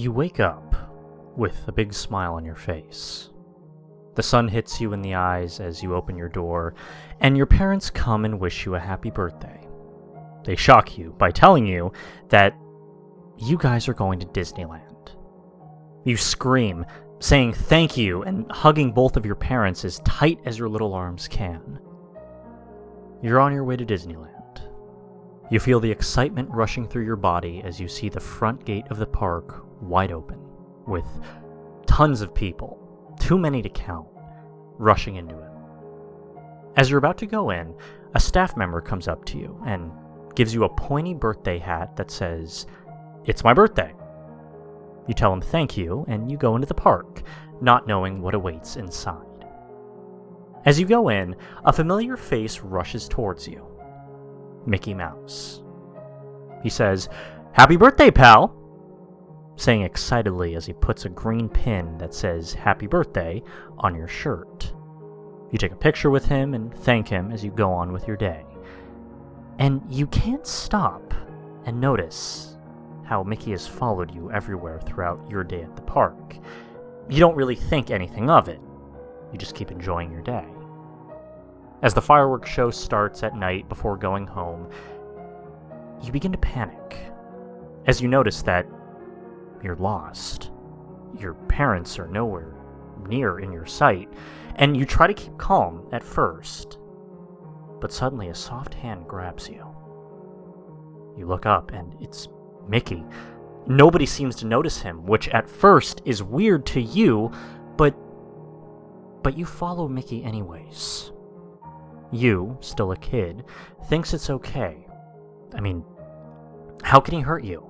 You wake up with a big smile on your face. The sun hits you in the eyes as you open your door, and your parents come and wish you a happy birthday. They shock you by telling you that you guys are going to Disneyland. You scream, saying thank you and hugging both of your parents as tight as your little arms can. You're on your way to Disneyland. You feel the excitement rushing through your body as you see the front gate of the park wide open, with tons of people, too many to count, rushing into it. As you're about to go in, a staff member comes up to you and gives you a pointy birthday hat that says, It's my birthday. You tell him thank you, and you go into the park, not knowing what awaits inside. As you go in, a familiar face rushes towards you Mickey Mouse. He says, Happy birthday, pal! saying excitedly as he puts a green pin that says Happy Birthday on your shirt. You take a picture with him and thank him as you go on with your day. And you can't stop and notice how Mickey has followed you everywhere throughout your day at the park. You don't really think anything of it, you just keep enjoying your day. As the fireworks show starts at night before going home, you begin to panic as you notice that you're lost. Your parents are nowhere near in your sight, and you try to keep calm at first. But suddenly a soft hand grabs you. You look up, and it's Mickey. Nobody seems to notice him, which at first is weird to you, but. But you follow Mickey anyways. You, still a kid, thinks it's okay. I mean, how can he hurt you?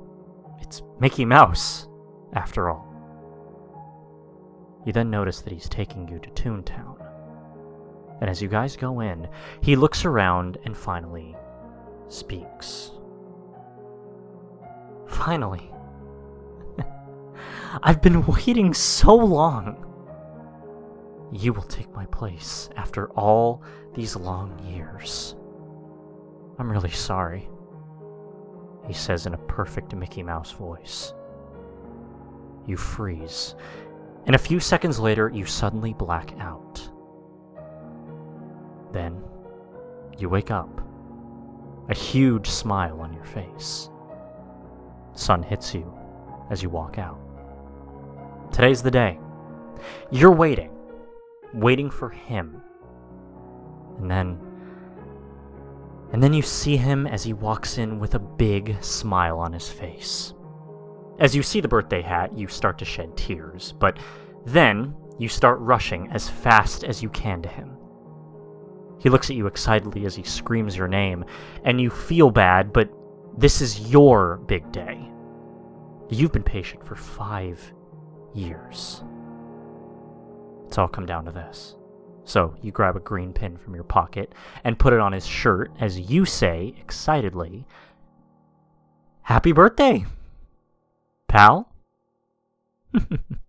It's Mickey Mouse, after all. You then notice that he's taking you to Toontown. And as you guys go in, he looks around and finally speaks. Finally. I've been waiting so long. You will take my place after all these long years. I'm really sorry he says in a perfect Mickey Mouse voice. You freeze, and a few seconds later, you suddenly black out. Then, you wake up, a huge smile on your face. Sun hits you as you walk out. Today's the day. You're waiting, waiting for him. And then and then you see him as he walks in with a big smile on his face. As you see the birthday hat, you start to shed tears, but then you start rushing as fast as you can to him. He looks at you excitedly as he screams your name, and you feel bad, but this is your big day. You've been patient for five years. All come down to this. So you grab a green pin from your pocket and put it on his shirt as you say excitedly, Happy birthday, pal!